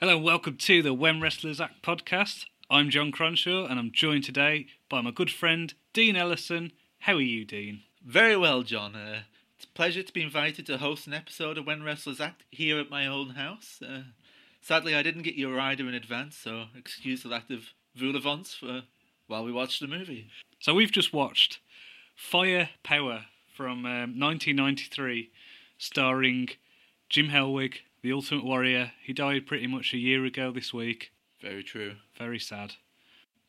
Hello and welcome to the When Wrestlers Act podcast. I'm John Cronshaw and I'm joined today by my good friend Dean Ellison. How are you, Dean? Very well, John. Uh, it's a pleasure to be invited to host an episode of When Wrestlers Act here at my own house. Uh, sadly, I didn't get your rider in advance, so excuse the lack of vol-au-vents for while we watched the movie. So we've just watched Fire Power from um, 1993, starring Jim Hellwig, the Ultimate Warrior. He died pretty much a year ago this week. Very true. Very sad.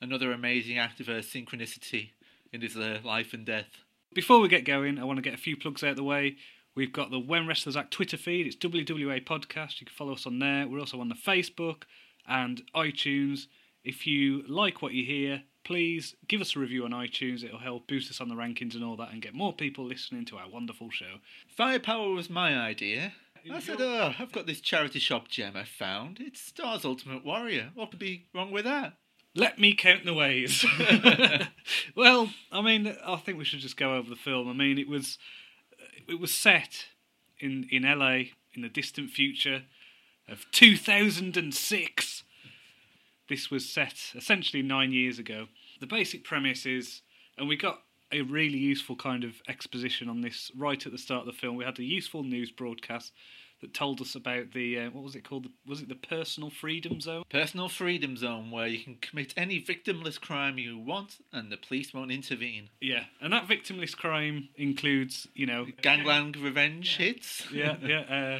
Another amazing act of uh, synchronicity in his uh, life and death. Before we get going, I want to get a few plugs out of the way. We've got the When Wrestlers Act Twitter feed. It's WWA Podcast. You can follow us on there. We're also on the Facebook and iTunes. If you like what you hear, please give us a review on iTunes. It'll help boost us on the rankings and all that and get more people listening to our wonderful show. Firepower was my idea. I said, oh, I've got this charity shop gem I found. It's Star's Ultimate Warrior. What could be wrong with that? Let me count the ways. well, I mean, I think we should just go over the film. I mean, it was it was set in in LA in the distant future of 2006. This was set essentially nine years ago. The basic premise is, and we got a really useful kind of exposition on this right at the start of the film. We had a useful news broadcast that told us about the uh, what was it called? Was it the personal freedom zone? Personal freedom zone where you can commit any victimless crime you want and the police won't intervene. Yeah, and that victimless crime includes, you know, Gangland revenge hits. yeah, yeah. Uh,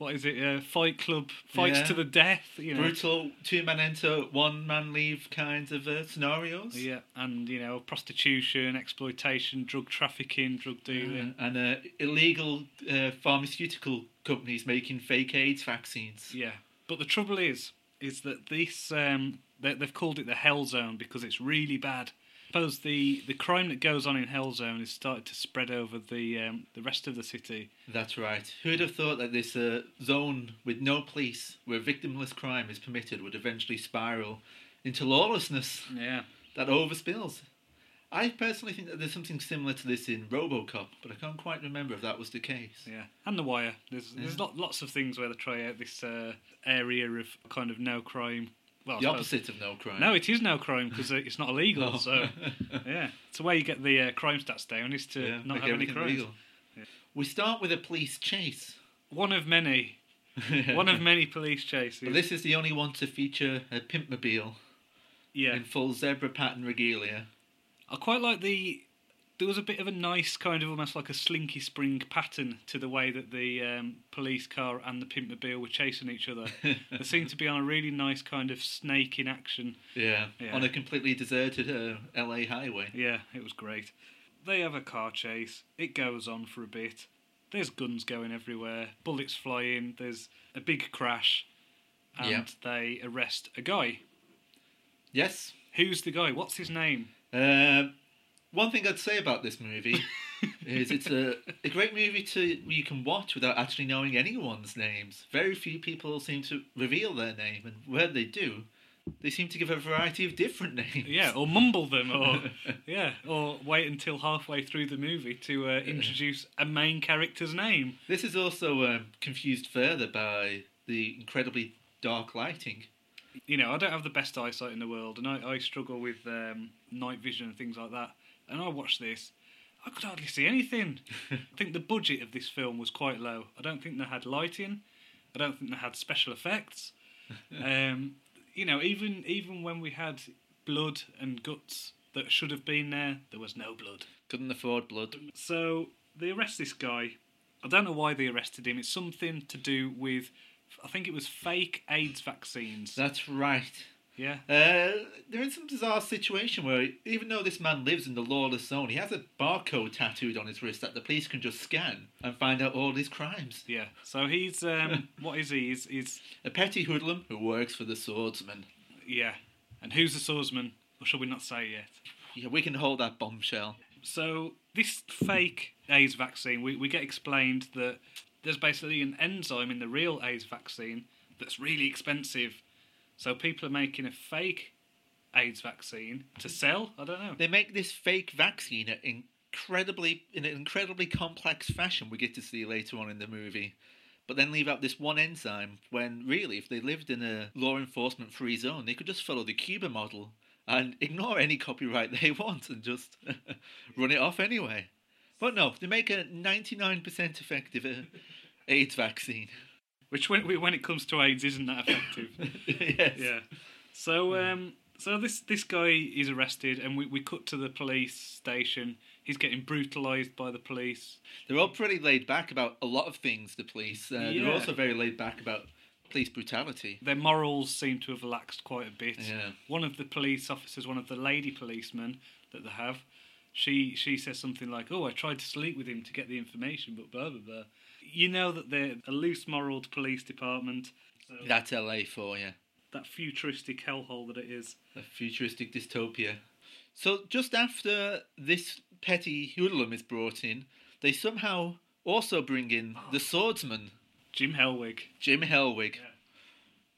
what is it? Uh, fight club fights Yeah. to the death. You know. Brutal two man enter, one man leave kinds of uh, scenarios. Yeah, and you know, prostitution, exploitation, drug trafficking, drug dealing. and uh, illegal uh, pharmaceutical companies making fake AIDS vaccines. Yeah, but the trouble is, is that this um, they, they've called it the Hell Zone because it's really bad. Suppose the the crime that goes on in Hell Zone is started to spread over the um, the rest of the city. That's right. Who'd have thought that this uh, zone with no police, where victimless crime is permitted, would eventually spiral into lawlessness Yeah, that overspills? I personally think that there's something similar to this in RoboCop, but I can't quite remember if that was the case. yeah, and the Wire. There's there's lot, lots of things where they try out this uh, area of kind of no crime. Well, The opposite of no crime. No, it is no crime because it's not illegal. Oh. So yeah, it's the way you get the uh, crime stats down is to Yeah, not have any crimes. legal. We start with a police chase. One of many, one of many police chases. But this is the only one to feature a pimpmobile yeah, in full zebra pattern regalia. I quite like the. There was a bit of a nice kind of almost like a slinky spring pattern to the way that the um, police car and the pimpmobile were chasing each other. they seemed to be on a really nice kind of snake in action. Yeah, Yeah. on a completely deserted uh, LA highway. Yeah, it was great. They have a car chase. It goes on for a bit. There's guns going everywhere, bullets flying. There's a big crash, and Yeah. they arrest a guy. Yes. Who's the guy? What's his name? Uh, one thing I'd say about this movie is it's a, a great movie to you can watch without actually knowing anyone's names. Very few people seem to reveal their name, and where they do, they seem to give a variety of different names. Yeah, or mumble them, or yeah, or wait until halfway through the movie to uh, introduce a main character's name. This is also um, confused further by the incredibly dark lighting. You know, I don't have the best eyesight in the world, and I, I struggle with um, night vision and things like that. And I watched this, I could hardly see anything. I think the budget of this film was quite low. I don't think they had lighting. I don't think they had special effects. um, you know, even even when we had blood and guts that should have been there, there was no blood. Couldn't afford blood. So they arrest this guy. I don't know why they arrested him. It's something to do with, I think it was fake AIDS vaccines. That's right. Yeah. Uh, they're in some bizarre situation where even though this man lives in the lawless zone, he has a barcode tattooed on his wrist that the police can just scan and find out all his crimes. Yeah. So he's um, what is he? He's, he's A petty hoodlum who works for the swordsman. yeah. And who's the swordsman? Or shall we not say yet? Yeah, we can hold that bombshell. So this fake AIDS vaccine, we, we get explained that there's basically an enzyme in the real AIDS vaccine that's really expensive. So people are making a fake AIDS vaccine to sell. I don't know. They make this fake vaccine in incredibly in an incredibly complex fashion. We get to see later on in the movie. but then leave out this one enzyme when really, if they lived in a law enforcement free zone, they could just follow the Cuba model and ignore any copyright they want and just run it off anyway. But no, they make a 99% effective uh, AIDS vaccine. Which, when, when it comes to AIDS, isn't that effective? yes. yeah. So, um, so this this guy is arrested, and we, we cut to the police station. He's getting brutalised by the police. They're all pretty laid back about a lot of things, the police. Uh, Yeah. They're also very laid back about police brutality. Their morals seem to have relaxed quite a bit. Yeah. One of the police officers, one of the lady policemen that they have, she she says something like, "Oh, I tried to sleep with him to get the information, but blah blah blah." You know that they're a loose-moraled police department. So That's LA for you. that futuristic hellhole that it is. A futuristic dystopia. So just after this petty hoodlum is brought in, they somehow also bring in the swordsman, Jim Hellwig. Jim Hellwig.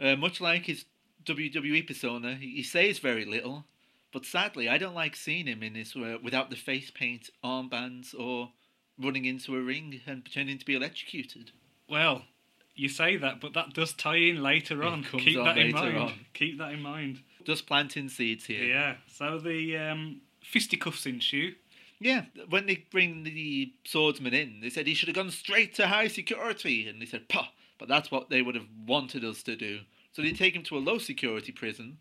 Uh, much like his WWE persona, he he says very little, but sadly, I don't like seeing him in this uh, without the face paint, armbands, or running into a ring and pretending to be electrocuted. Well, you say that, but that does tie in later on. Keep on that in mind. on. Keep that in mind. Just planting seeds here. Yeah. So the um, fisticuffs ensue. Yeah, when they bring the swordsman in, they said he should have gone straight to high security, and they said, "Pah!" But that's what they would have wanted us to do. So they take him to a low security prison,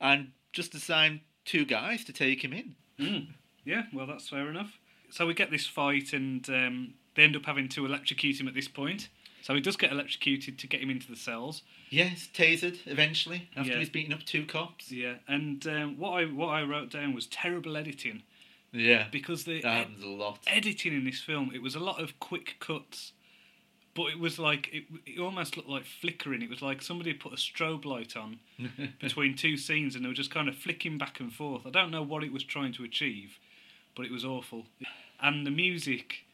and just assign two guys to take him in. Mm. Yeah. Well, that's fair enough. So we get this fight, and um, they end up having to electrocute him at this point. So he does get electrocuted to get him into the cells. Yes, tasered eventually after Yeah. he's beaten up two cops. Yeah. And um, what I what I wrote down was terrible editing Yeah, because the that happens a lot. editing in this film, it was a lot of quick cuts, but it was like it, it almost looked like flickering. It was like somebody put a strobe light on between two scenes, and they were just kind of flicking back and forth. I don't know what it was trying to achieve, but it was awful. And the music,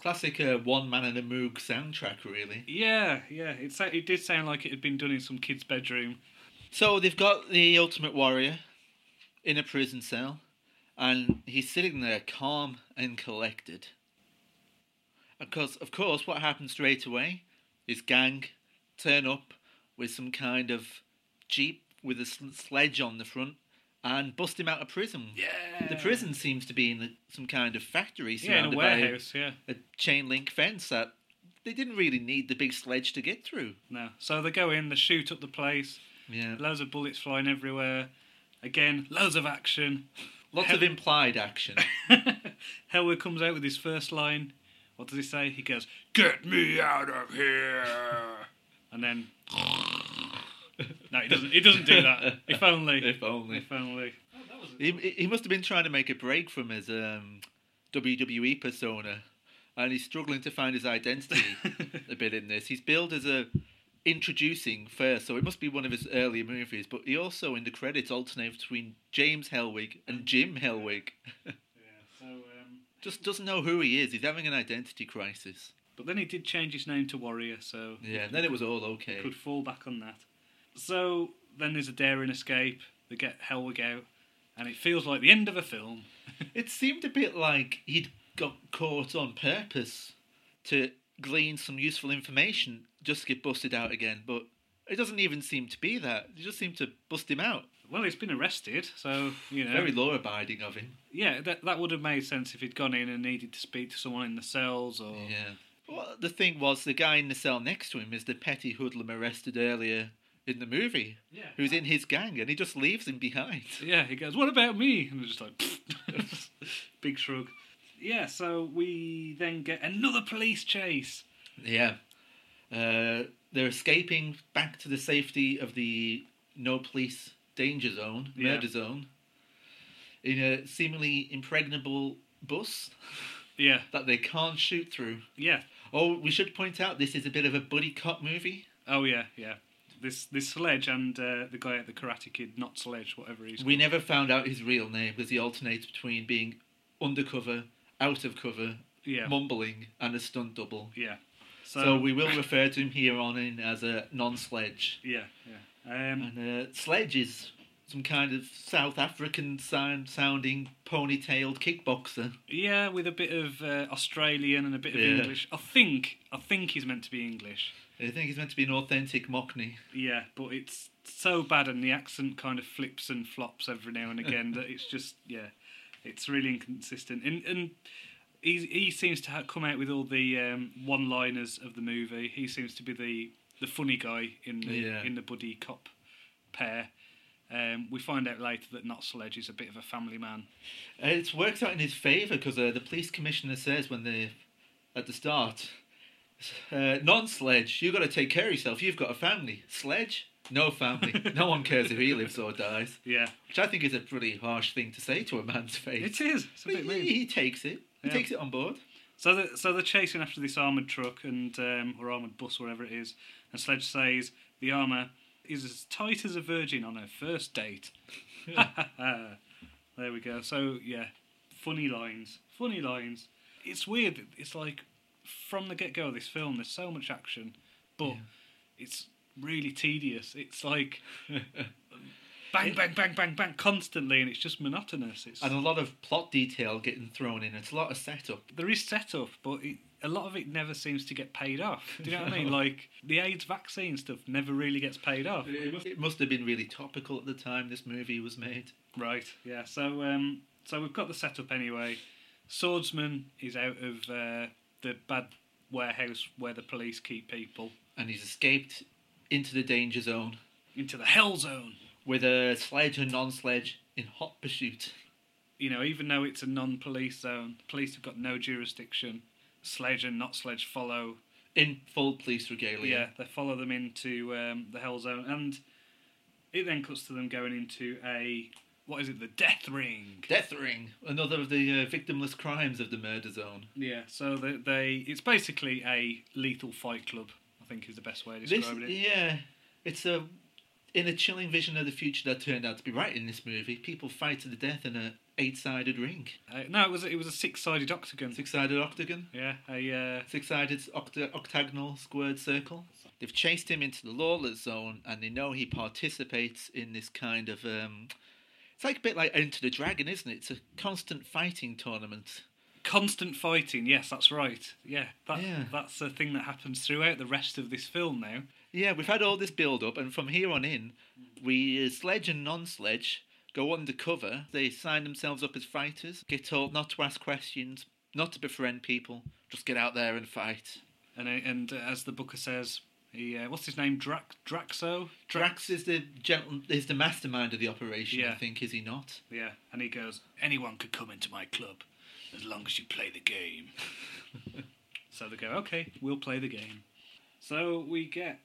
Classic uh, one man and a moog soundtrack, really. yeah, yeah, it sa- it did sound like it had been done in some kid's bedroom. So they've got the Ultimate Warrior in a prison cell, and he's sitting there calm and collected. Because, of course, what happens straight away is gang turn up with some kind of jeep with a sl- sledge on the front and bust him out of prison. Yeah, The prison seems to be in a, some kind of factory yeah, in a surrounded warehouse. Yeah, a chain link fence that they didn't really need the big sledge to get through. no. So they go in, they shoot up the place. Yeah. Loads of bullets flying everywhere. Again, loads of action. Lots of implied action. Hellwig comes out with his first line. What does he say? He goes, "Get me out of here!" and then, no, he doesn't. He doesn't do that. If only. If only. If only. Oh, He, he must have been trying to make a break from his um, WWE persona, and he's struggling to find his identity a bit in this. He's billed as a introducing first, so it must be one of his earlier movies. But he also, in the credits, alternates between James Hellwig and Jim Hellwig. Yeah. So, um, Just doesn't know who he is. He's having an identity crisis. but then he did change his name to Warrior, so Yeah, then it was all okay. could fall back on that. So then there's a daring escape. They get Hellwig out, and it feels like the end of a film. It seemed a bit like he'd got caught on purpose to glean some useful information, just to get busted out again. But it doesn't even seem to be that. They just seem to bust him out. Well, he's been arrested, so you know. Very law abiding of him. Yeah, that that would have made sense if he'd gone in and needed to speak to someone in the cells or Yeah. Well, the thing was, the guy in the cell next to him is the petty hoodlum arrested earlier in the movie, yeah. who's in his gang, and he just leaves him behind. Yeah, he goes, "What about me?" And they're just like, big shrug. Yeah, so we then get another police chase. Yeah. Uh, they're escaping back to the safety of the no police danger zone, Yeah. murder zone, in a seemingly impregnable bus Yeah, that they can't shoot through. yeah. Oh, we should point out this is a bit of a buddy cop movie. Oh yeah, yeah. This this Sledge and uh, the guy at the Karate Kid, not Sledge, whatever he's. We never found out his real name because he alternates between being undercover, out of cover, yeah, mumbling, and a stunt double. yeah. So, So, we will refer to him here on in as a non-sledge. yeah, yeah. Um, And uh, Sledge is some kind of South African sound sounding ponytailed kickboxer. Yeah, with a bit of uh, Australian and a bit of Yeah. English. I think I think he's meant to be English. I think he's meant to be an authentic Mockney. Yeah, but it's so bad and the accent kind of flips and flops every now and again that it's just yeah, it's really inconsistent. And and he he seems to have come out with all the um, one-liners of the movie. He seems to be the the funny guy in the Yeah. in the buddy cop pair. Um, we find out later that Not Sledge is a bit of a family man. Uh, it works out in his favour because uh, the police commissioner says when they at the start, uh, non-sledge, you've got to take care of yourself. You've got a family. Sledge, no family. no one cares if he lives or dies. Yeah, Which I think is a pretty harsh thing to say to a man's face. it is. It's a But bit he, mean. he takes it. He Yeah. takes it on board. So, the, so they're chasing after this armored truck and um, or armored bus, whatever it is. And Sledge says the armor is as tight as a virgin on her first date. there we go. So yeah, funny lines, funny lines. It's weird. It's like from the get go of this film, there's so much action, but Yeah. it's really tedious. It's like bang, bang, bang, bang, bang, constantly, and it's just monotonous. It's and a lot of plot detail getting thrown in. It's a lot of setup. there is setup, but it, a lot of it never seems to get paid off. Do you know what I mean? Like the AIDS vaccine stuff never really gets paid off. It must have been really topical at the time this movie was made. Right. Yeah. So um, so we've got the setup anyway. Swordsman is out of uh, the bad warehouse where the police keep people And he's escaped into the danger zone into the hell zone. with a sledge and non-sledge in hot pursuit. You know, even though it's a non-police zone, police have got no jurisdiction. Sledge and not sledge follow In full police regalia. Yeah, they follow them into um, the Hell Zone, and it then cuts to them going into a what is it? The Death Ring. Death Ring, another of the uh, victimless crimes of the murder zone. Yeah, so they, they it's basically a lethal fight club. I think is the best way of This, it. yeah, it's a in a chilling vision of the future that turned out to be right in this movie. People fight to the death in a eight-sided ring, Uh, no, it was it was a six-sided octagon. six-sided octagon, Yeah, a uh, six-sided octa- octagonal squared circle. They've chased him into the lawless zone, and they know he participates in this kind of. Um, it's like a bit like Enter the Dragon, isn't it? It's a constant fighting tournament. constant fighting. Yes, that's right. Yeah, that, Yeah. that's a thing that happens throughout the rest of this film now. Yeah, we've had all this build up, and from here on in, we uh, sledge and non sledge go undercover. They sign themselves up as fighters, get told not to ask questions, not to befriend people, just get out there and fight. And uh, and uh, as the booker says, he uh, what's his name? Drac Draxo. Drax is the gentle, is the mastermind of the operation, I think, is he not? Yeah, and he goes, anyone could come into my club as long as you play the game. so they go, okay, we'll play the game. So we get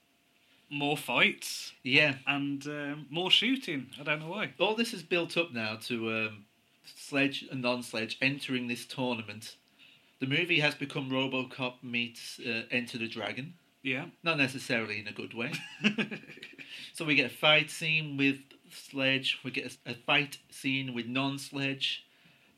more fights Yeah. and um, more shooting. I don't know why. All this is built up now to um, sledge and non sledge entering this tournament. The movie has become Robocop meets uh, Enter the Dragon. Yeah. Not necessarily in a good way. So we get a fight scene with Sledge, we get a, a fight scene with non Sledge,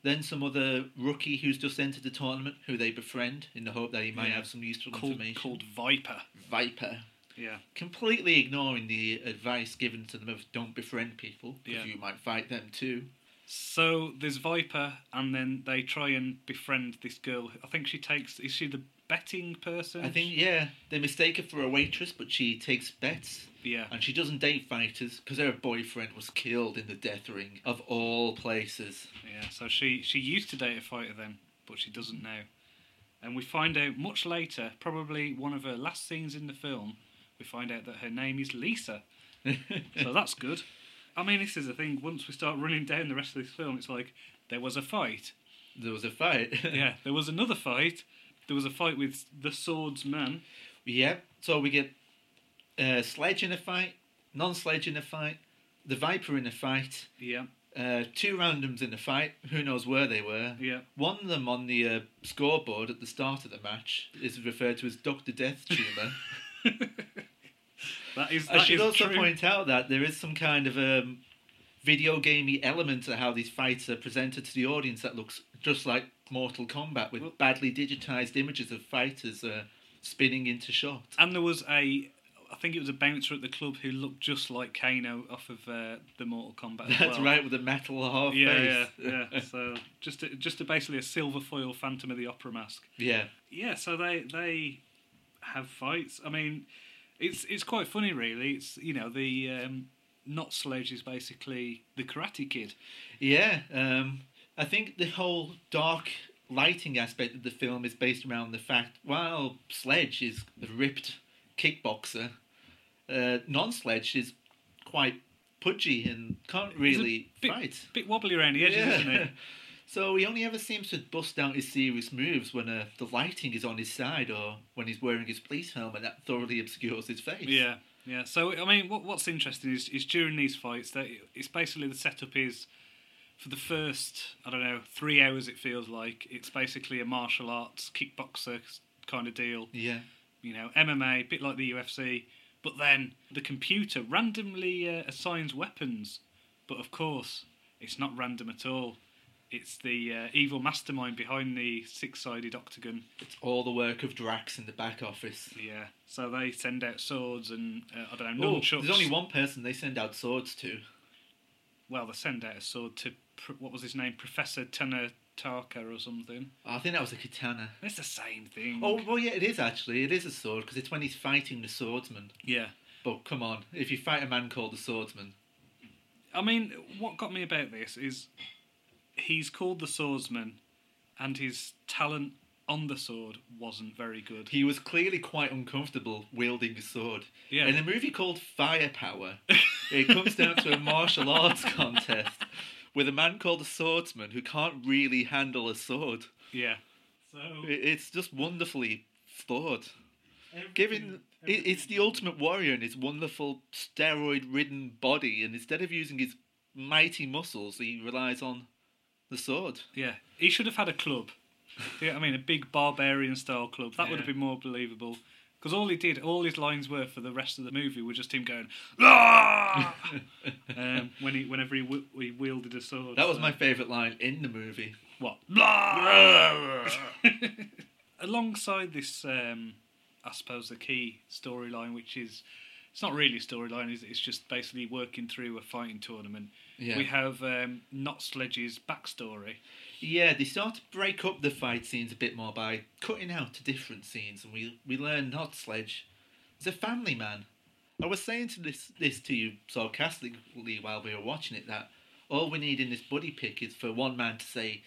then some other rookie who's just entered the tournament who they befriend in the hope that he might Yeah. have some useful called, information. called Viper. Viper. Yeah. Completely ignoring the advice given to them of don't befriend people because Yeah. you might fight them too. So there's Viper, and then they try and befriend this girl. I think she takes. Is she the betting person? I think, yeah, they mistake her for a waitress, but she takes bets. Yeah. And she doesn't date fighters because her boyfriend was killed in the death ring of all places. Yeah, so she she used to date a fighter then, but she doesn't now. And we find out much later, probably one of her last scenes in the film, we find out that her name is Lisa. So that's good. I mean, this is the thing. Once we start running down the rest of this film, it's like there was a fight. there was a fight. Yeah, there was another fight. There was a fight with the swordsman. Yeah, so we get uh, Sledge in a fight, non Sledge in a fight, the Viper in a fight, Yeah, uh, two randoms in a fight, who knows where they were. yeah. One of them on the uh, scoreboard at the start of the match is referred to as Dr. Death Tumor. That is. I should also true. point out that there is some kind of um, video gamey element to how these fights are presented to the audience that looks just like Mortal Kombat with Well- badly digitized images of fighters uh, spinning into shots. And there was a. I think it was a bouncer at the club who looked just like Kano off of uh, the Mortal Kombat. as That's well. right, with the metal half Yeah, face. yeah, yeah. So just a, just a, basically a silver foil Phantom of the Opera mask. yeah. Yeah, so they they have fights. I mean, it's it's quite funny, really. It's you know the um, not sledge is basically the Karate Kid. Yeah, um, I think the whole dark lighting aspect of the film is based around the fact while Sledge is a ripped kickboxer, uh, non-Sledge is quite pudgy and can't really bit, fight. Bit wobbly around the edges, isn't it? So he only ever seems to bust out his serious moves when uh, the lighting is on his side or when he's wearing his police helmet that thoroughly obscures his face. Yeah, yeah. So I mean, what what's interesting is is during these fights that it's basically the setup is for the first I don't know three hours. It feels like it's basically a martial arts kickboxer kind of deal. Yeah. You know, MMA, a bit like the UFC. But then the computer randomly uh, assigns weapons. But of course, it's not random at all. It's the uh, evil mastermind behind the six-sided octagon. It's all the work of Drax in the back office. Yeah. So they send out swords and uh, I don't know Oh, nunchucks. there's only one person they send out swords to. well, they send out a sword to pr- what was his name, Professor Tanataka or something. Oh, I think that was a katana. It's the same thing. Oh, well, yeah, it is actually. It is a sword because it's when he's fighting the swordsman. yeah. But come on, if you fight a man called the swordsman, I mean, what got me about this is he's called the swordsman, and his talent on the sword wasn't very good. he was clearly quite uncomfortable wielding a sword. Yeah. In a movie called Firepower, it comes down to a martial arts contest with a man called the swordsman who can't really handle a sword. Yeah. So It's just wonderfully thought. Given it, it's the ultimate warrior in his wonderful steroid-ridden body, and instead of using his mighty muscles, he relies on the sword. yeah, he should have had a club. Yeah, I mean, a big barbarian style club. That would have been more believable. Because all he did, all his lines were for the rest of the movie were just him going, "Ah!" um, when he, whenever he, w- he wielded a sword. That was so- my favourite line in the movie. What? Alongside this, um, I suppose the key storyline, which is it's not really a storyline, is it's just basically working through a fighting tournament. Yeah. We have um, Not Sledge's backstory. Yeah, they start to break up the fight scenes a bit more by cutting out to different scenes, and we we learn not Sledge is a family man. I was saying to this this to you sarcastically while we were watching it that all we need in this buddy pick is for one man to say,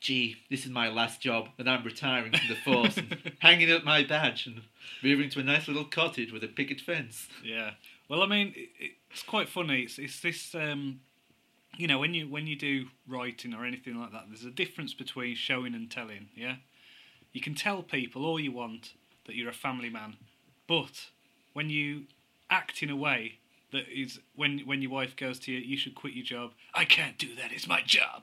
"Gee, this is my last job, and I'm retiring from the force, and hanging up my badge, and moving to a nice little cottage with a picket fence." Yeah. Well, I mean, it's quite funny. It's, it's this, um, you know, when you when you do writing or anything like that, there's a difference between showing and telling. Yeah. You can tell people all you want that you're a family man, but when you act in a way that is when when your wife goes to you, you should quit your job. I can't do that. It's my job.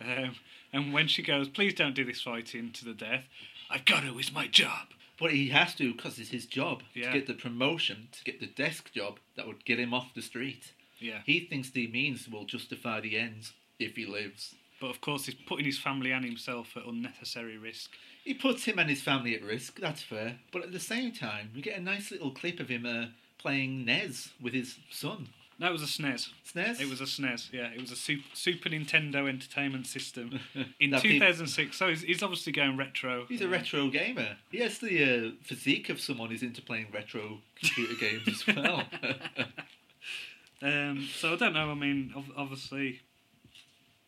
Um, and when she goes, please don't do this fighting to the death. I've got to. It's my job. But he has to because it's his job Yeah. to get the promotion, to get the desk job that would get him off the street. Yeah. He thinks the means will justify the ends if he lives. But of course, he's putting his family and himself at unnecessary risk. He puts him and his family at risk, that's fair. But at the same time, we get a nice little clip of him uh, playing NES with his son. That was a SNES. SNES? It was a SNES, yeah. It was a Super, Nintendo Entertainment System in That peop- 2006. So he's, he's obviously going retro. He's a retro gamer. He has the uh, physique of someone who's into playing retro computer games as well. Um, so I don't know. I mean, obviously,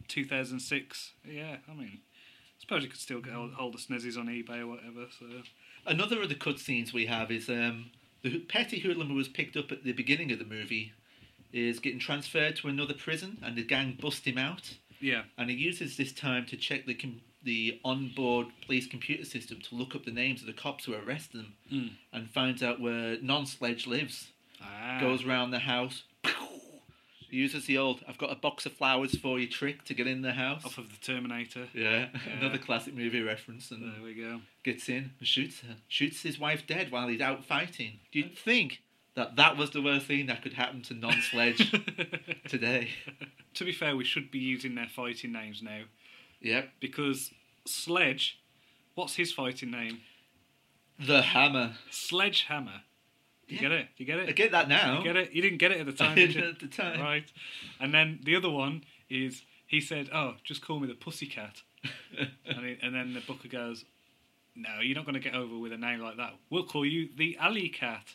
2006. Yeah, I mean, I suppose you could still get hold, the SNESes on eBay or whatever. So Another of the cutscenes we have is um, the petty hoodlum who was picked up at the beginning of the movie is getting transferred to another prison, and the gang bust him out. yeah, and he uses this time to check the com- the onboard police computer system to look up the names of the cops who arrested them, Mm. and finds out where non-sledge lives. ah, Goes round the house, uses the old "I've got a box of flowers for you" trick to get in the house. off of the Terminator. yeah, Yeah. another classic movie reference, and There we go. gets in and shoots her. Shoots his wife dead while he's out fighting. Do you think that that was the worst thing that could happen to non-sledge today? to be fair, we should be using their fighting names now. Yep, because Sledge, what's his fighting name? the hammer. Sledgehammer You Yeah. get it? You get it? I get that now. You get it? You didn't get it at the time, did didn't you? at the time. Right. And then the other one is he said, "Oh, just call me the pussycat." and, he, and then the booker goes, "No, you're not going to get over with a name like that. We'll call you the alley cat."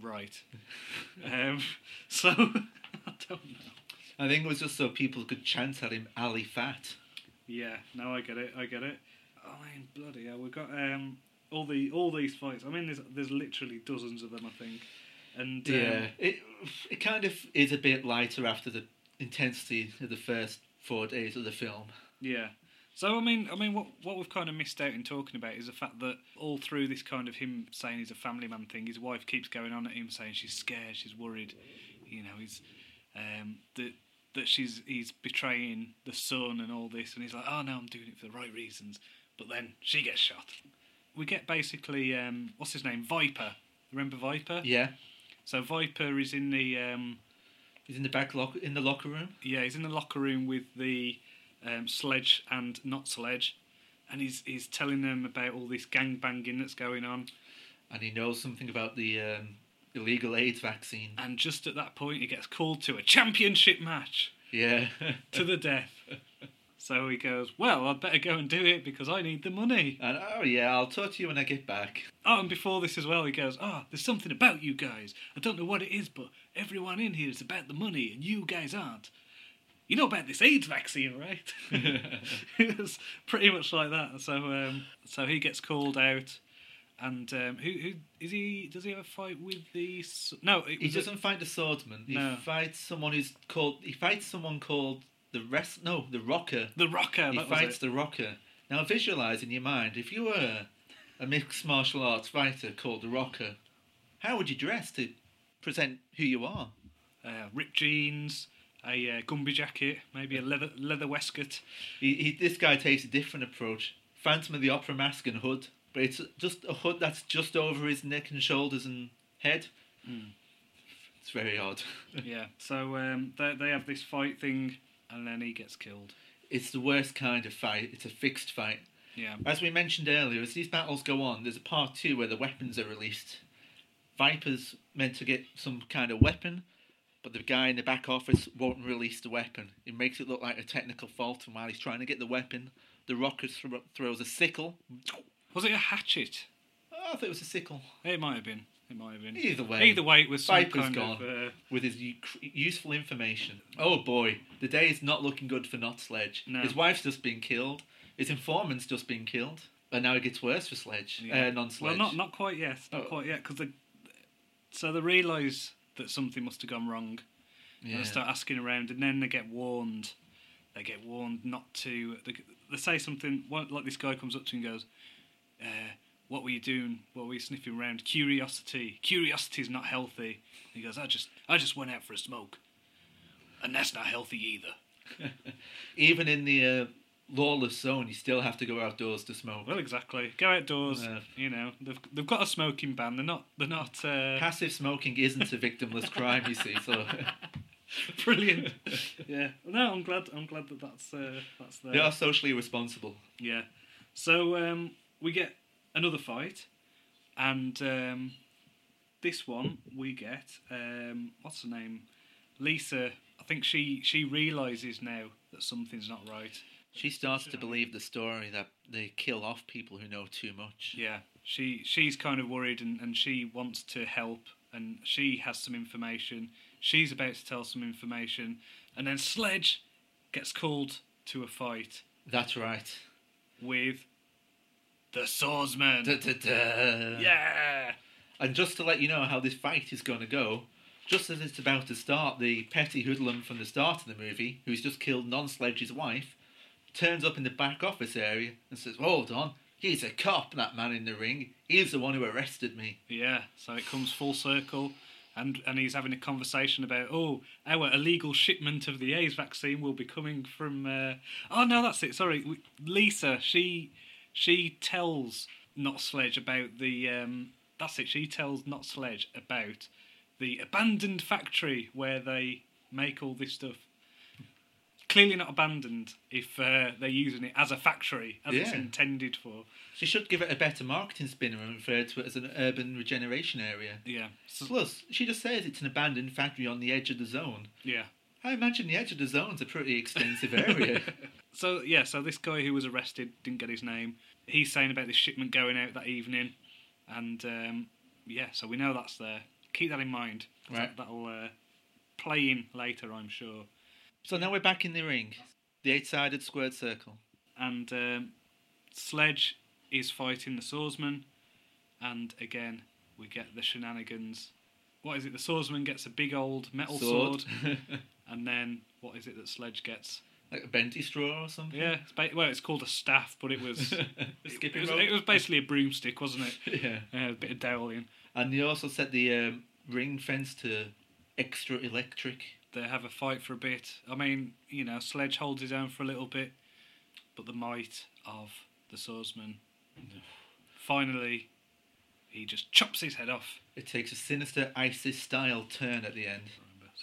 Right. um, so I don't know. I think it was just so people could chant at him, Ali Fat. Yeah, no, I get it. I get it. I mean, bloody hell, we've got um, all the all these fights. I mean, there's there's literally dozens of them. I think. And um, Yeah, it it kind of is a bit lighter after the intensity of the first four days of the film. Yeah. So I mean, I mean, what what we've kind of missed out in talking about is the fact that all through this kind of him saying he's a family man thing, his wife keeps going on at him saying she's scared, she's worried, you know, he's um, that that she's he's betraying the son and all this, and he's like, oh no, I'm doing it for the right reasons, but then she gets shot. We get basically um, what's his name, Viper. Remember Viper? Yeah, So Viper is in the um, he's in the back lock in the locker room. yeah, he's in the locker room with the um, sledge and not sledge, and he's he's telling them about all this gang banging that's going on. and he knows something about the um, illegal AIDS vaccine. And just at that point, he gets called to a championship match Yeah, to the death. So he goes, "Well, I'd better go and do it because I need the money." and oh yeah, I'll talk to you when I get back. Oh, and before this as well, he goes, "Oh, there's something about you guys. I don't know what it is, but everyone in here is about the money, and you guys aren't." You know about this AIDS vaccine, right? it was pretty much like that. So, um, so he gets called out, and um, who, who is he? Does he have a fight with the? No, He doesn't fight the swordsman. He No. fights someone who's called. He fights someone called the rest. No, the rocker. the Rocker. he fights the rocker. Now visualize in your mind if you were a mixed martial arts fighter called the rocker, how would you dress to present who you are? uh, ripped jeans, a uh, Gumby jacket, maybe a leather leather waistcoat. He, he, this guy takes a different approach. Phantom of the Opera mask and hood, but it's just a hood that's just over his neck and shoulders and head. Hmm. It's very odd. yeah. So um, they they have this fight thing, and then he gets killed. It's the worst kind of fight. It's a fixed fight. Yeah. As we mentioned earlier, as these battles go on, there's a part two where the weapons are released. Viper's meant to get some kind of weapon, but the guy in the back office won't release the weapon. It makes it look like a technical fault, and while he's trying to get the weapon, the rocker thro- throws a sickle. Was it a hatchet? Oh, I thought it was a sickle. It might have been. It might have been. Either way, Either way, it was some Viper's kind gone. of. Uh, with his u- useful information. Oh boy, the day is not looking good for Not Sledge. No. His wife's just been killed. His informant's just been killed. And now it gets worse for Sledge. yeah. Uh, non well, not not quite yet. Not Oh. quite yet, because they. So they realise that something must have gone wrong, and yeah. they start asking around, and then they get warned. They get warned not to. They, they say something one- like this guy comes up to him and goes, uh, "What were you doing? What were you sniffing around? Curiosity. Curiosity is not healthy." He goes, "I just, I just went out for a smoke, and that's not healthy either." Even in the uh, lawless zone, you still have to go outdoors to smoke. Well, exactly. Go outdoors. Yeah. You know, they've they've got a smoking ban. They're not. They're not. Uh, Passive smoking isn't a victimless crime, you see. So brilliant. yeah. No, I'm glad. I'm glad that that's uh, that's there. they are socially responsible. Yeah. So um, we get another fight, and um, this one we get um, what's her name, Lisa. I think she she realizes now that something's not right. She starts to believe the story that they kill off people who know too much. Yeah. She she's kind of worried, and, and she wants to help, and she has some information. She's about to tell some information, and then Sledge gets called to a fight That's right. with the swordsman. Da, da, da. yeah. And just to let you know how this fight is going to go, just as it's about to start, the petty hoodlum from the start of the movie, who's just killed Non Sledge's wife, turns up in the back office area and says, Hold on, he's a cop, that man in the ring. He's the one who arrested me. Yeah, so it comes full circle, and and he's having a conversation about oh our illegal shipment of the AIDS vaccine will be coming from. Uh, oh no, that's it. Sorry, Lisa. She she tells Not Sledge about the. Um, that's it. She tells Not Sledge about the abandoned factory where they make all this stuff. clearly not abandoned if uh, they're using it as a factory as it's Yeah. intended for. She should give it a better marketing spin and refer to it as an urban regeneration area. Yeah. So, Plus, she just says it's an abandoned factory on the edge of the zone. yeah. I imagine the edge of the zone's a pretty extensive area. So yeah, so this guy who was arrested didn't get his name. He's saying about this shipment going out that evening, and um, yeah, so we know that's there. Keep that in mind. Right. That, will uh, play in later, I'm sure. so now we're back in the ring. The eight sided squared circle. And um, Sledge is fighting the swordsman, and again we get the shenanigans. What is it? The swordsman gets a big old metal sword, and then what is it that Sledge gets? Like a bendy straw or something? Yeah, it's ba- well, it's called a staff, but it was A it, was, it was basically a broomstick, wasn't it? yeah. Uh, a bit of dowling. And they also set the um, ring fence to extra electric. They have a fight for a bit. I mean, you know, Sledge holds his own for a little bit, but the might of the swordsman. Finally, he just chops his head off. It takes a sinister ISIS style turn at the end.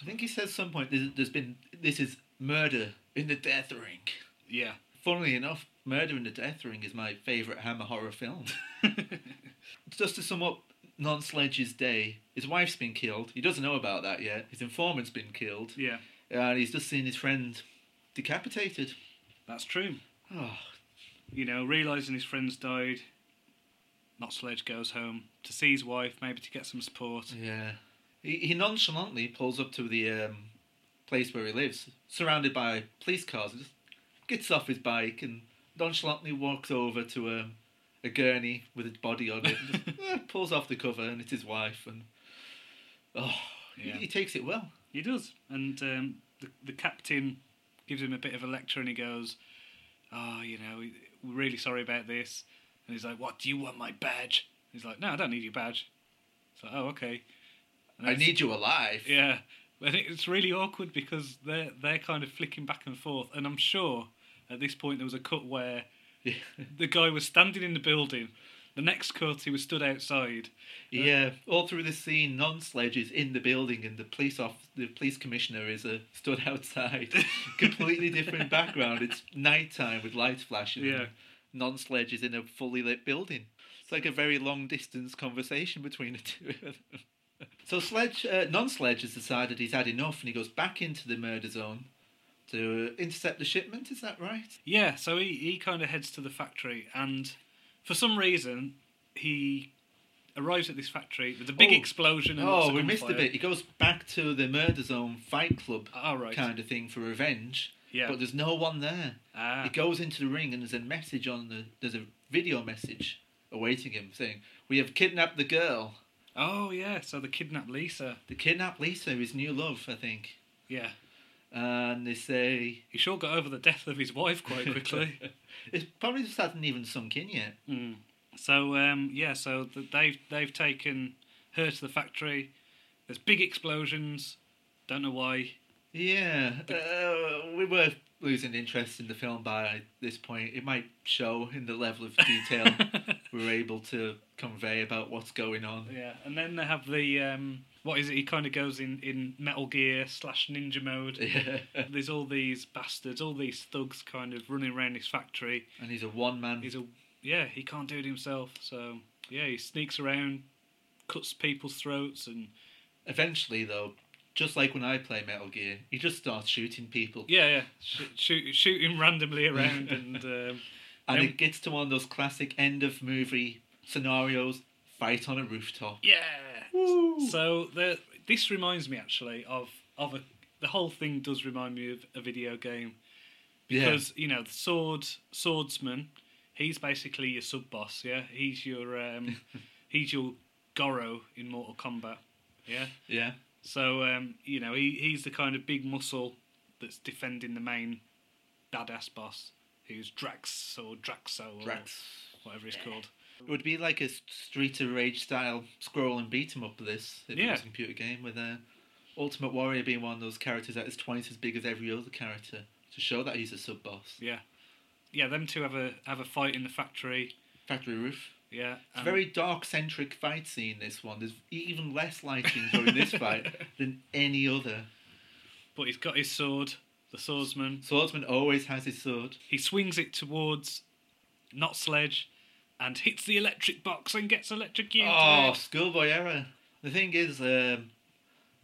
I think he says at some point there's, there's been this is murder in the death ring. Yeah. Funnily enough, Murder in the Death Ring is my favourite Hammer horror film. Just to sum up Non Sledge's day, his wife's been killed. He doesn't know about that yet. His informant's been killed. yeah, And he's just seen his friend decapitated. that's true. Oh, You know, realising his friend's died, not Sledge goes home to see his wife, maybe to get some support. yeah. He, he nonchalantly pulls up to the um, place where he lives, surrounded by police cars. He just gets off his bike and nonchalantly walks over to um, a gurney with his body on it. and just, eh, pulls off the cover, and it's his wife. And oh, he- Yeah. he, takes it well. He does, and um, the the captain gives him a bit of a lecture, and he goes, "Oh, you know, we- we're really sorry about this." And he's like, "What? Do you want my badge?" He's like, "No, I don't need your badge." It's like, "Oh, okay." And I need you alive. Yeah, but it's really awkward because they're they're kind of flicking back and forth, and I'm sure at this point there was a cut where Yeah. the guy was standing in the building. The next cut, he was stood outside. Yeah, all through the scene, non-sledge is in the building, and the police off the police commissioner is uh, stood outside. Completely different background. It's nighttime with lights flashing. Yeah. non-sledge is in a fully lit building. It's like a very long distance conversation between the two of them. So sledge, uh, non-sledge has decided he's had enough, and he goes back into the murder zone to intercept the shipment. Is that right? Yeah, so he, he kind of heads to the factory, and for some reason, he arrives at this factory. There's a big Oh. explosion. And Oh, we missed a bit. He goes back to the murder zone fight club Oh, right. kind of thing for revenge. Yeah. But there's no one there. Ah. He goes into the ring and there's a message on the there's a video message awaiting him saying, We have kidnapped the girl. Oh, yeah, so they kidnapped Lisa. They kidnapped Lisa, his new love, I think. Yeah. And they say He sure got over the death of his wife quite quickly. it probably just hasn't even sunk in yet. Mm. So um, yeah, so th- they've they've taken her to the factory. There's big explosions. Don't know why. Yeah. Uh, we were losing interest in the film by this point. It might show in the level of detail we're able to convey about what's going on. Yeah, and then they have the um, what is it? He kind of goes in in Metal Gear slash Ninja mode. Yeah. There's all these bastards, all these thugs, kind of running around his factory. And he's a one man He's a yeah, he can't do it himself. So yeah, he sneaks around, cuts people's throats, and Eventually, though, just like when I play Metal Gear, he just starts shooting people. yeah, yeah, sh- shoot, shooting randomly around, and um, And it gets to one of those classic end of movie scenarios fight on a rooftop. yeah. So the this reminds me actually of of a the whole thing does remind me of a video game Yeah. because you know the sword swordsman he's basically your sub boss yeah he's your um he's your Goro in Mortal Kombat yeah Yeah. so um you know he he's the kind of big muscle that's defending the main badass boss who's Drax or Draxo or Drax. whatever he's called It would be like a Street of Rage style scroll and beat 'em up this if it was a computer game with uh, Ultimate Warrior being one of those characters that is twice as big as every other character to show that he's a sub boss. yeah yeah them two have a have a fight in the factory Factory roof. yeah It's a very dark centric fight scene. This one. There's even less lighting during this fight than any other. But he's got his sword, the swordsman. Swordsman always has his sword. He swings it towards Not Sledge and hits the electric box and gets electrocuted. Oh, schoolboy error. The thing is, um,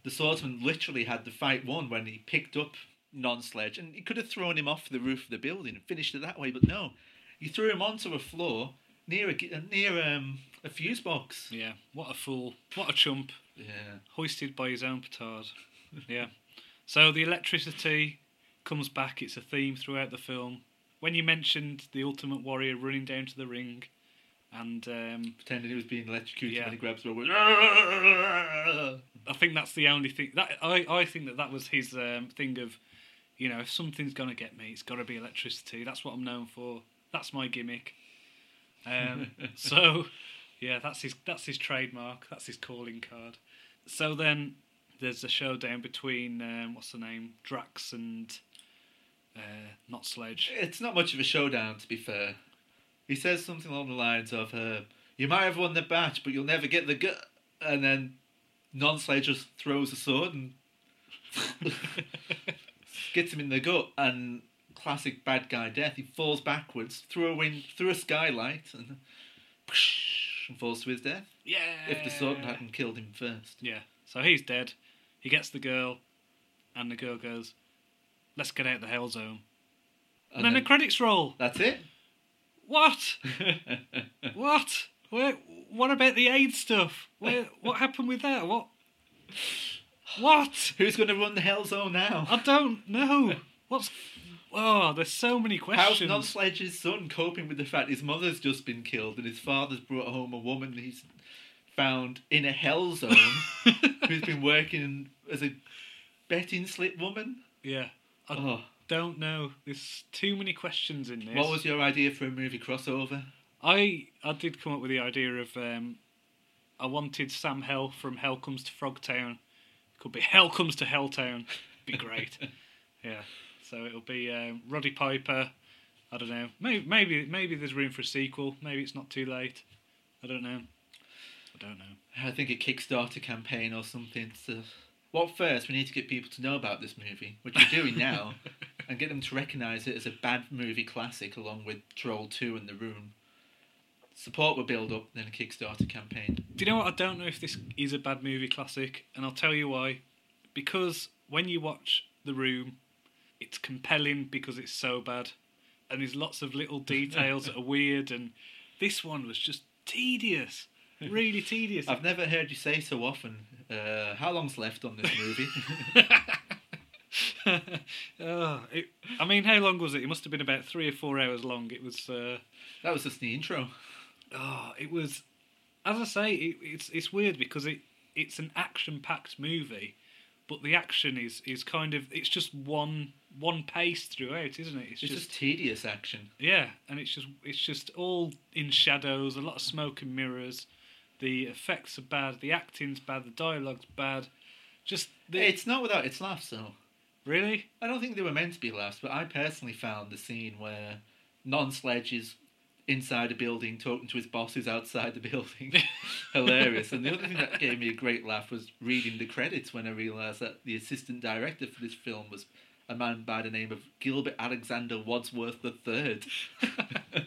the swordsman literally had the fight won when he picked up non-sledge, and he could have thrown him off the roof of the building and finished it that way, but no, he threw him onto a floor near a near um, a fuse box. Yeah, what a fool. What a chump. Yeah. Hoisted by his own petard. yeah. So the electricity comes back. It's a theme throughout the film. When you mentioned the Ultimate Warrior running down to the ring, and um, Pretending he was being electrocuted Yeah. when he grabs Robert. I think that's the only thing that I, I think that that was his um, thing of, you know, if something's gonna get me, it's got to be electricity. That's what I'm known for. That's my gimmick. Um, so, yeah, that's his that's his trademark. That's his calling card. So then there's a showdown between um, what's the name, Drax and uh, not Sledge. It's not much of a showdown, to be fair. He says something along the lines of, uh, "You might have won the match, but you'll never get the gut." And then non-Sledge just throws a sword and gets him in the gut. And classic bad guy death. He falls backwards through a wind, through a skylight, and, and falls to his death. yeah. If the sword hadn't killed him first. Yeah. So he's dead. He gets the girl, and the girl goes, "Let's get out of the hell zone." And, then, the credits roll. that's it. What? What? Where? What about the aid stuff? Where? What happened with that? What? What? Who's going to run the Hell Zone now? I don't know. What's? Oh, there's so many questions. How's. Non-Sledge's son coping with the fact his mother's just been killed and his father's brought home a woman he's found in a hell zone who's been working as a betting slip woman? yeah, I Oh, don't know. There's too many questions in this. what was your idea for a movie crossover? I I did come up with the idea of um, I wanted Sam Hell from Hell Comes to Frogtown. Could be Hell Comes to Helltown. Be great. yeah. So it'll be um, Roddy Piper. I don't know. Maybe maybe maybe there's room for a sequel. Maybe it's not too late. I don't know. I don't know. I think a Kickstarter campaign or something. To... Well, first we need to get people to know about this movie, which we're doing now, and get them to recognise it as a bad movie classic, along with Troll Two and The Room. Support will build up, then a Kickstarter campaign. Do you know what? I don't know if this is a bad movie classic, and I'll tell you why. Because when you watch The Room, it's compelling because it's so bad, and there's lots of little details that are weird, and this one was just tedious, really tedious. I've never heard you say so often. Uh, how long's left on this movie? oh, it, I mean, how long was it? It must have been about three or four hours long. It was. Uh, that was just the intro. Oh, it was. As I say, it, it's it's weird because it it's an action-packed movie, but the action is is kind of it's just one one pace throughout, isn't it? It's, It's just, just tedious action. yeah, and it's just it's just all in shadows, a lot of smoke and mirrors. The effects are bad, the acting's bad, the dialogue's bad. Just the, It's not without its laughs, though. really I don't think they were meant to be laughs, but I personally found the scene where non-sledge is inside a building talking to his boss who's outside the building hilarious. And the other thing that gave me a great laugh was reading the credits when I realised that the assistant director for this film was a man by the name of Gilbert Alexander Wadsworth III.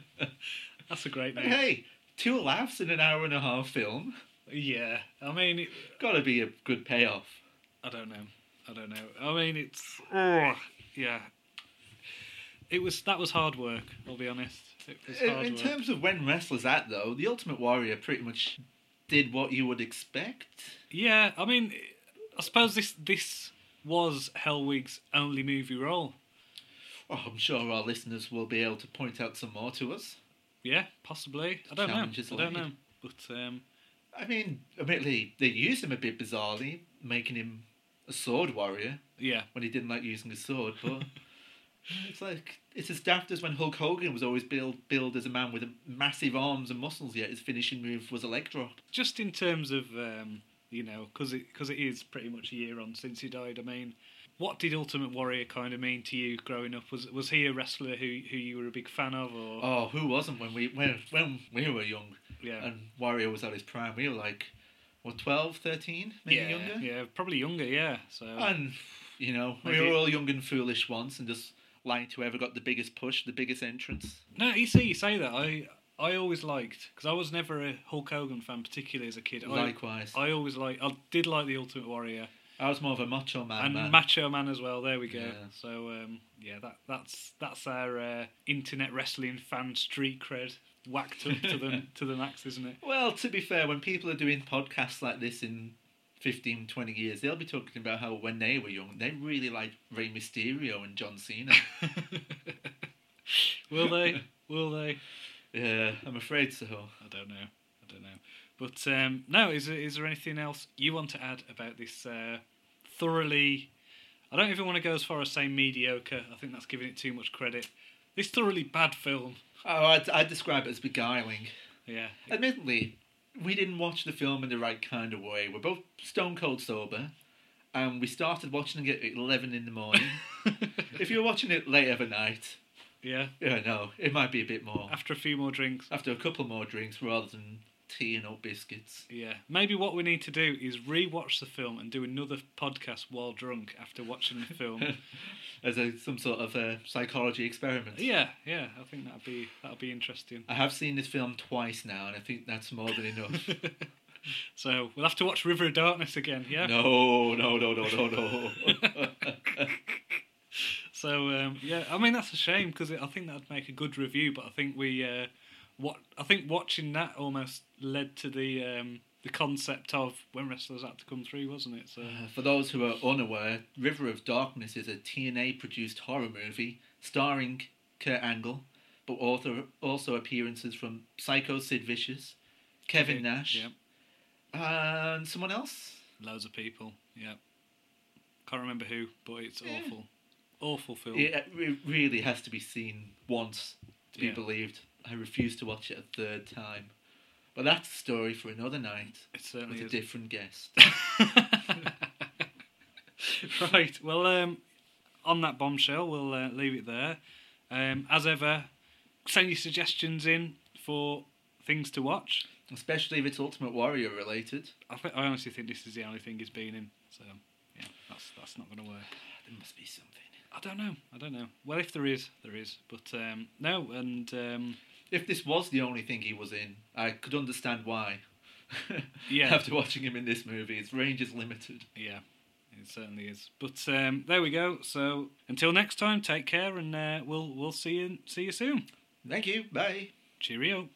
that's a great name. hey, two laughs in an hour and a half film. Yeah, I mean, it, Gotta be a good payoff. I don't know. I don't know. I mean, it's oh, yeah. It was that was hard work. I'll be honest. It was In, hard in work. terms of when wrestlers at though, the Ultimate Warrior pretty much did what you would expect. yeah, I mean, I suppose this this was Hellwig's only movie role. Oh, I'm sure our listeners will be able to point out some more to us. Yeah, possibly. I don't Challenges know. I don't know. But um, I mean, admittedly, they used him a bit bizarrely, making him a sword warrior yeah, when he didn't like using a sword. But it's like it's as daft as when Hulk Hogan was always billed, billed as a man with massive arms and muscles, yet his finishing move was a leg drop. just in terms of um, you know, because it because it is pretty much a year on since he died. I mean, what did Ultimate Warrior kind of mean to you growing up? Was was he a wrestler who who you were a big fan of, or Oh, who wasn't when we when when we were young yeah? and Warrior was at his prime? We were like, what, 12, 13, maybe yeah, younger. yeah, probably younger. Yeah, so And You know, we were all young and foolish once, and just liked whoever got the biggest push, the biggest entrance. No, you see, you say that. I I always liked because I was never a Hulk Hogan fan, particularly as a kid. Likewise, I, I always like. I did like the Ultimate Warrior was more of a macho man. and man. Macho Man as well. There we go. Yeah. So um, yeah, that that's that's our uh, internet wrestling fan street cred whacked up to the to the max, isn't it? Well, to be fair, when people are doing podcasts like this in 15, 20 years, they'll be talking about how when they were young, they really liked Rey Mysterio and John Cena. Will they? Will they? yeah, I'm afraid so. I don't know. I don't know. But um, no, is there, is there anything else you want to add about this uh, thoroughly? I don't even want to go as far as saying mediocre. I think that's giving it too much credit. This thoroughly bad film. Oh, I'd, I'd describe it as beguiling. Yeah. Admittedly, we didn't watch the film in the right kind of way. We're both stone cold sober, and we started watching it at 11 in the morning. if you were watching it late of a night, yeah. yeah, no, it might be a bit more. After a few more drinks. After a couple more drinks rather than tea and oat biscuits. Yeah. Maybe what we need to do is re-watch the film and do another podcast while drunk after watching the film. As a, some sort of a psychology experiment. yeah. Yeah. I think that'd be that'd be interesting. I have seen this film twice now, and I think that's more than enough. so we'll have to watch River of Darkness again. Yeah. no, no, no, no, no, no. So um, yeah, I mean that's a shame because I think that'd make a good review. But I think we, uh, what I think watching that almost led to the um, the concept of when wrestlers had to come through, wasn't it? So Uh, For those who are unaware, River of Darkness is a TNA produced horror movie starring Kurt Angle, but also, also appearances from Psycho Sid Vicious, Kevin Nash, yeah, and someone else. loads of people. Yeah, can't remember who, but it's Yeah. awful, awful film. It, it really has to be seen once to be Yeah. believed. I refuse to watch it a third time. But that's a story for another night It certainly with a different guest. right. Well, um, on that bombshell, we'll uh, leave it there. Um, as ever, send your suggestions in for things to watch. Especially if it's Ultimate Warrior related. I, th- I honestly think this is the only thing he's been in. So yeah, that's that's not going to work. There must be something. I don't know. I don't know. Well, if there is, there is. But um, no, and um, If this was the only thing he was in, I could understand why. Yeah. After watching him in this movie, his range is limited. yeah, it certainly is. But um, there we go. So until next time, take care, and uh, we'll we'll see you see you soon. Thank you. Bye. Cheerio.